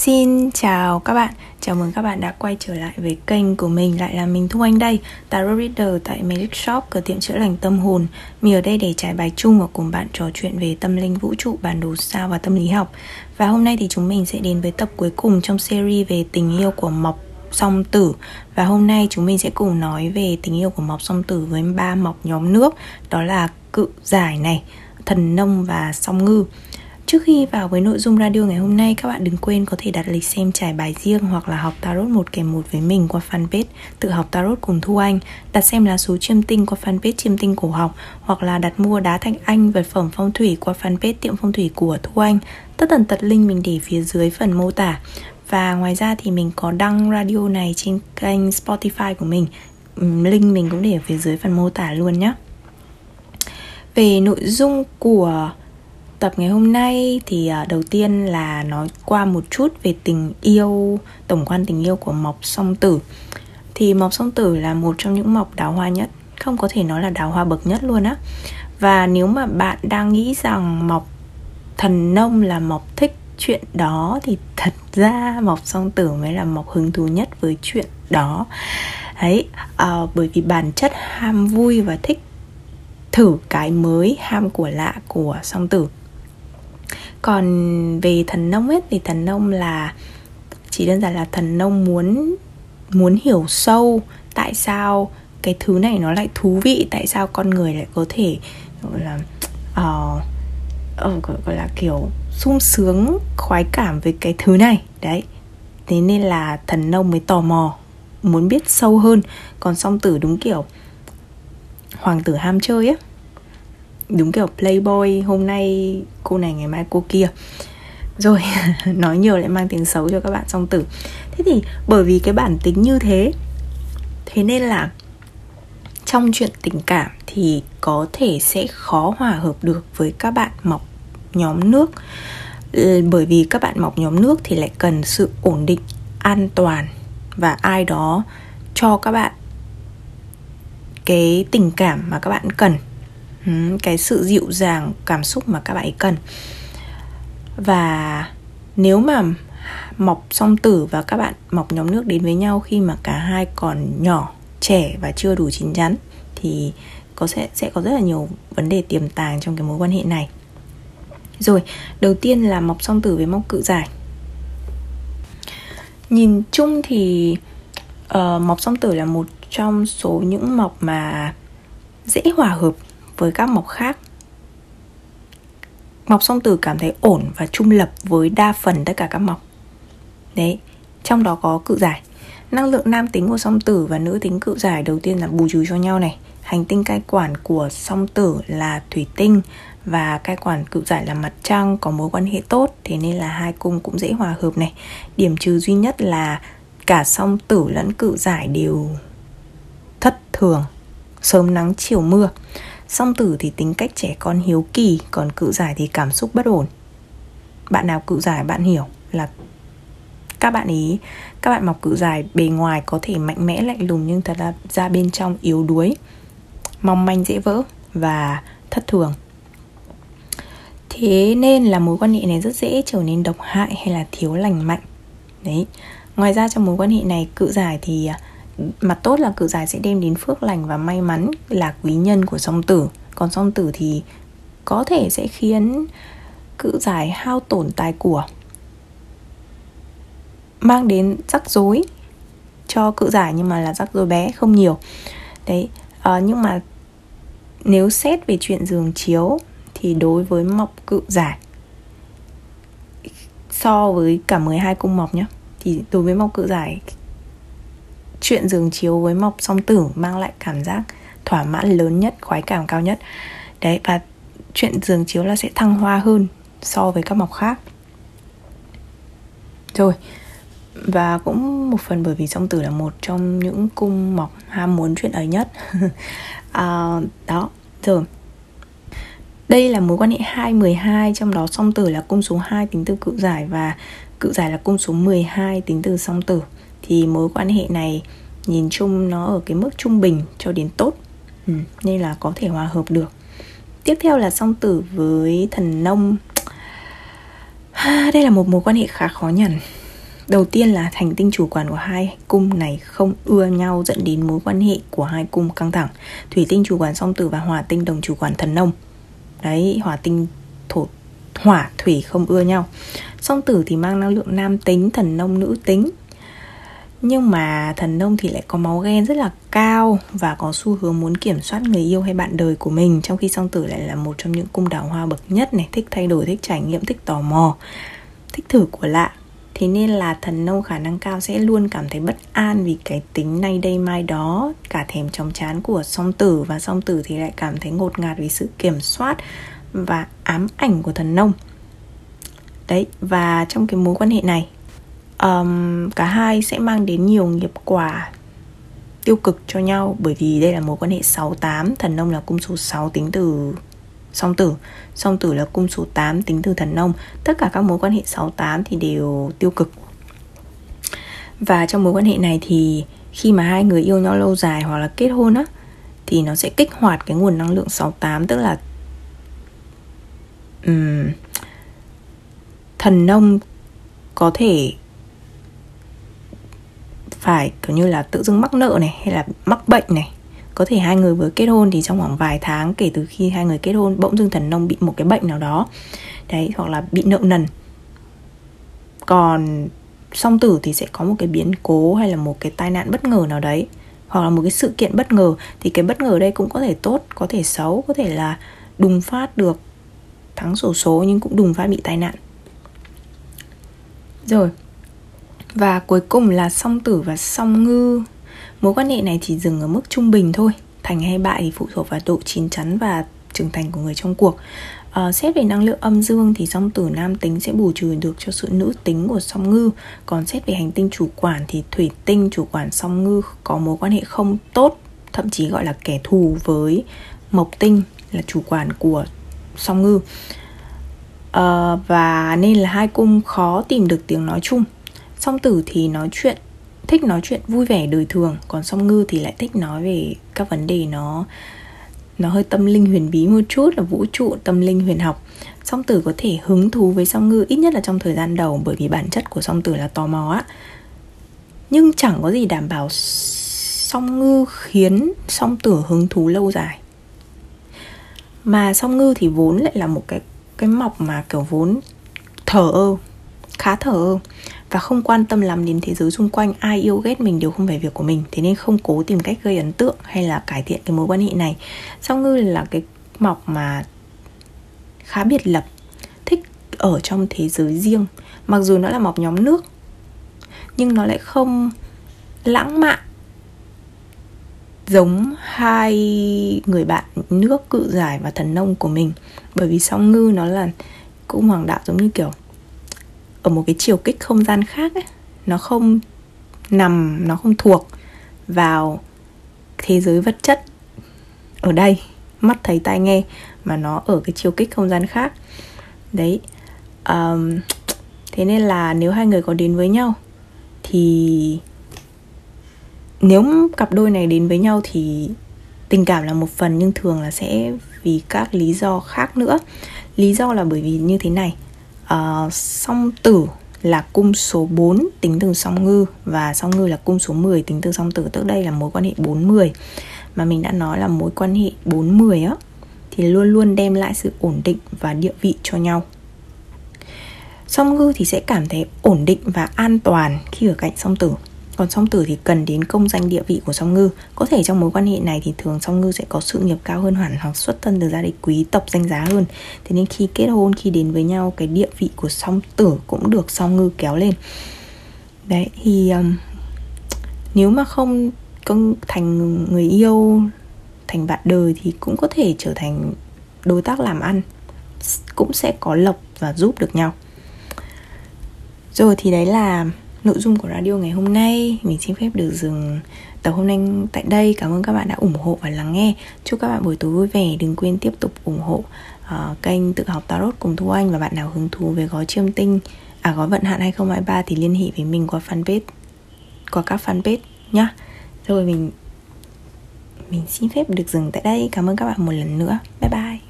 Xin chào các bạn, chào mừng các bạn đã quay trở lại với kênh của mình. Lại là mình Thu Anh đây, Tarot Reader tại Magic Shop, cửa tiệm chữa lành tâm hồn. Mình ở đây để trải bài chung và cùng bạn trò chuyện về tâm linh vũ trụ, bản đồ sao và tâm lý học. Và hôm nay thì chúng mình sẽ đến với tập cuối cùng trong series về tình yêu của Mộc song tử. Và hôm nay chúng mình sẽ cùng nói về tình yêu của mộc song tử với ba mộc nhóm nước đó là cự giải này thần nông và song ngư. Trước khi vào với nội dung radio ngày hôm nay, các bạn đừng quên có thể đặt lịch xem trải bài riêng hoặc là học tarot một kèm một với mình qua fanpage tự học tarot cùng Thu Anh, đặt xem lá số chiêm tinh qua fanpage chiêm tinh cổ học hoặc là đặt mua đá thanh anh vật phẩm phong thủy qua fanpage tiệm phong thủy của Thu Anh. Tất tần tật link mình để phía dưới phần mô tả. Và ngoài ra thì mình có đăng radio này trên kênh Spotify của mình. Link mình cũng để ở phía dưới phần mô tả luôn nhé. Về nội dung của tập ngày hôm nay thì à, đầu tiên là nói qua một chút về tình yêu tổng quan tình yêu của mộc song tử. Thì mộc song tử là một trong những mộc đào hoa nhất không có thể nói là đào hoa bậc nhất luôn á. Và nếu mà bạn đang nghĩ rằng mộc thần nông là mộc thích chuyện đó thì thật ra mộc song tử mới là mộc hứng thú nhất với chuyện đó. Đấy à, bởi vì bản chất ham vui và thích thử cái mới ham của lạ của song tử còn về thần nông ấy thì thần nông là chỉ đơn giản là thần nông muốn muốn hiểu sâu tại sao cái thứ này nó lại thú vị tại sao con người lại có thể gọi là uh, uh, gọi, gọi là kiểu sung sướng khoái cảm với cái thứ này. Đấy. Thế nên là thần nông mới tò mò muốn biết sâu hơn. Còn song tử đúng kiểu hoàng tử ham chơi á đúng kiểu playboy, hôm nay cô này, ngày mai cô kia. Rồi, nói nhiều lại mang tiếng xấu cho các bạn song tử. Thế thì bởi vì cái bản tính như thế thế nên là trong chuyện tình cảm thì có thể sẽ khó hòa hợp được với các bạn mọc nhóm nước. Bởi vì các bạn mọc nhóm nước thì lại cần sự ổn định, an toàn và ai đó cho các bạn cái tình cảm mà các bạn cần cái sự dịu dàng cảm xúc mà các bạn ấy cần. Và nếu mà mọc song tử và các bạn mọc nhóm nước đến với nhau khi mà cả hai còn nhỏ trẻ và chưa đủ chín chắn thì có sẽ sẽ có rất là nhiều vấn đề tiềm tàng trong cái mối quan hệ này. Rồi đầu tiên là mọc song tử với mọc cự giải. Nhìn chung thì uh, mọc song tử là một trong số những mọc mà dễ hòa hợp với các mộc khác. Mộc song tử cảm thấy ổn và trung lập với đa phần tất cả các mộc. Đấy, trong đó có cự giải. Năng lượng nam tính của song tử và nữ tính cự giải đầu tiên là bù trừ cho nhau này. Hành tinh cai quản của song tử là thủy tinh và cai quản cự giải là mặt trăng có mối quan hệ tốt, thế nên là hai cung cũng dễ hòa hợp này. Điểm trừ duy nhất là cả song tử lẫn cự giải đều thất thường. Sớm nắng, chiều mưa. Song tử thì tính cách trẻ con hiếu kỳ Còn cự giải thì cảm xúc bất ổn. Bạn nào cự giải bạn hiểu là các bạn ý các bạn mọc cự giải bề ngoài có thể mạnh mẽ lạnh lùng nhưng thật ra ra bên trong yếu đuối mong manh dễ vỡ và thất thường. Thế nên là mối quan hệ này rất dễ trở nên độc hại hay là thiếu lành mạnh. Đấy ngoài ra trong mối quan hệ này cự giải thì uh, mặt tốt là cự giải sẽ đem đến phước lành và may mắn là quý nhân của song tử. Còn song tử thì có thể sẽ khiến cự giải hao tổn tài của mang đến rắc rối cho cự giải nhưng mà là rắc rối bé không nhiều. Đấy à, nhưng mà nếu xét về chuyện giường chiếu thì đối với mộc cự giải so với cả 12 cung mộc nhá thì đối với mộc cự giải chuyện giường chiếu với mộc song tử mang lại cảm giác thỏa mãn lớn nhất khoái cảm cao nhất. Đấy và chuyện giường chiếu là sẽ thăng hoa hơn so với các mộc khác. Rồi và cũng một phần bởi vì song tử là một trong những cung mộc ham muốn chuyện ấy nhất. À, đó rồi. Đây là mối quan hệ 212 Trong đó song tử là cung số 2 tính từ cự giải Và cự giải là cung số 12 tính từ song tử thì mối quan hệ này nhìn chung nó ở cái mức trung bình cho đến tốt ừ, nên là có thể hòa hợp được tiếp theo là song tử với thần nông đây là một mối quan hệ khá khó nhằn Đầu tiên là thành tinh chủ quản của hai cung này không ưa nhau dẫn đến mối quan hệ của hai cung căng thẳng. Thủy tinh chủ quản song tử và hỏa tinh đồng chủ quản thần nông. Đấy, hỏa tinh thổ hỏa thủy không ưa nhau. Song tử thì mang năng lượng nam tính, thần nông nữ tính. Nhưng mà thần nông thì lại có máu ghen rất là cao và có xu hướng muốn kiểm soát người yêu hay bạn đời của mình Trong khi song tử lại là một trong những cung đào hoa bậc nhất này Thích thay đổi, thích trải nghiệm, thích tò mò Thích thử của lạ. Thế nên là thần nông khả năng cao sẽ luôn cảm thấy bất an vì cái tính nay đây mai đó Cả thèm chóng chán của song tử Và song tử thì lại cảm thấy ngột ngạt vì sự kiểm soát và ám ảnh của thần nông. Đấy, và trong cái mối quan hệ này um, Cả hai sẽ mang đến nhiều nghiệp quả tiêu cực cho nhau Bởi vì đây là mối quan hệ 6-8 Thần nông là cung số 6 tính từ song tử. Song tử là cung số 8 tính từ thần nông. Tất cả các mối quan hệ 68 thì đều tiêu cực. Và trong mối quan hệ này thì khi mà hai người yêu nhau lâu dài hoặc là kết hôn á thì nó sẽ kích hoạt cái nguồn năng lượng 68 tức là um, thần nông có thể phải, kiểu như là tự dưng mắc nợ này, hay là mắc bệnh này. Có thể hai người vừa kết hôn thì trong khoảng vài tháng kể từ khi hai người kết hôn, bỗng dưng thần nông bị một cái bệnh nào đó. Đấy, hoặc là bị nợ nần. Còn song tử thì sẽ có một cái biến cố hay là một cái tai nạn bất ngờ nào đấy, hoặc là một cái sự kiện bất ngờ. Thì cái bất ngờ đây cũng có thể tốt, có thể xấu, có thể là đùng phát được thắng sổ số nhưng cũng đùng phát bị tai nạn. Rồi và cuối cùng là song tử và song ngư. Mối quan hệ này chỉ dừng ở mức trung bình thôi. Thành hay bại thì phụ thuộc vào độ chín chắn và trưởng thành của người trong cuộc. À, Xét về năng lượng âm dương thì song tử nam tính sẽ bù trừ được cho sự nữ tính của song ngư. Còn xét về hành tinh chủ quản thì thủy tinh chủ quản song ngư có mối quan hệ không tốt Thậm chí gọi là kẻ thù với mộc tinh là chủ quản của song ngư. À, Và nên là hai cung khó tìm được tiếng nói chung. Song tử thì nói chuyện, thích nói chuyện vui vẻ đời thường, còn song ngư thì lại thích nói về các vấn đề nó nó hơi tâm linh huyền bí một chút, là vũ trụ, tâm linh huyền học. Song tử có thể hứng thú với song ngư ít nhất là trong thời gian đầu, bởi vì bản chất của song tử là tò mò á. Nhưng chẳng có gì đảm bảo song ngư khiến song tử hứng thú lâu dài. Mà song ngư thì vốn lại là một cái cái mọc mà kiểu vốn thờ ơ, khá thờ ơ và không quan tâm lắm đến thế giới xung quanh, ai yêu ghét mình đều không phải việc của mình. Thế nên không cố tìm cách gây ấn tượng hay là cải thiện cái mối quan hệ này. Song ngư là cái mọc mà khá biệt lập, thích ở trong thế giới riêng. Mặc dù nó là mọc nhóm nước, nhưng nó lại không lãng mạn giống hai người bạn nước cự giải và thần nông của mình. Bởi vì song ngư nó là cũng hoàng đạo giống như kiểu ở một cái chiều kích không gian khác ấy nó không nằm nó không thuộc vào thế giới vật chất ở đây. Mắt thấy tai nghe mà nó ở cái chiều kích không gian khác. Đấy um, thế nên là nếu hai người có đến với nhau thì nếu cặp đôi này đến với nhau thì tình cảm là một phần nhưng thường là sẽ vì các lý do khác nữa. Lý do là bởi vì như thế này uh, song tử là cung số 4 tính từ song ngư và song ngư là cung số 10 tính từ song tử. Tức đây là mối quan hệ 4-10 mà mình đã nói là mối quan hệ 4-10 á thì luôn luôn đem lại sự ổn định và địa vị cho nhau. Song ngư thì sẽ cảm thấy ổn định và an toàn khi ở cạnh song tử còn song tử thì cần đến công danh địa vị của song ngư. Có thể trong mối quan hệ này thì thường song ngư sẽ có sự nghiệp cao hơn hẳn hoặc xuất thân từ gia đình quý tộc danh giá hơn. Thế nên khi kết hôn khi đến với nhau cái địa vị của song tử cũng được song ngư kéo lên. Đấy thì um, nếu mà không công thành người yêu thành bạn đời thì cũng có thể trở thành đối tác làm ăn cũng sẽ có lộc và giúp được nhau. Rồi thì đấy là nội dung của radio ngày hôm nay. Mình xin phép được dừng tập hôm nay tại đây. Cảm ơn các bạn đã ủng hộ và lắng nghe. Chúc các bạn buổi tối vui vẻ. Đừng quên tiếp tục ủng hộ uh, kênh tự học tarot cùng thu anh. Và bạn nào hứng thú về gói chiêm tinh à gói vận hạn 2023 thì liên hệ với mình qua fanpage qua các fanpage nhá. Rồi mình mình xin phép được dừng tại đây. Cảm ơn các bạn một lần nữa. Bye bye.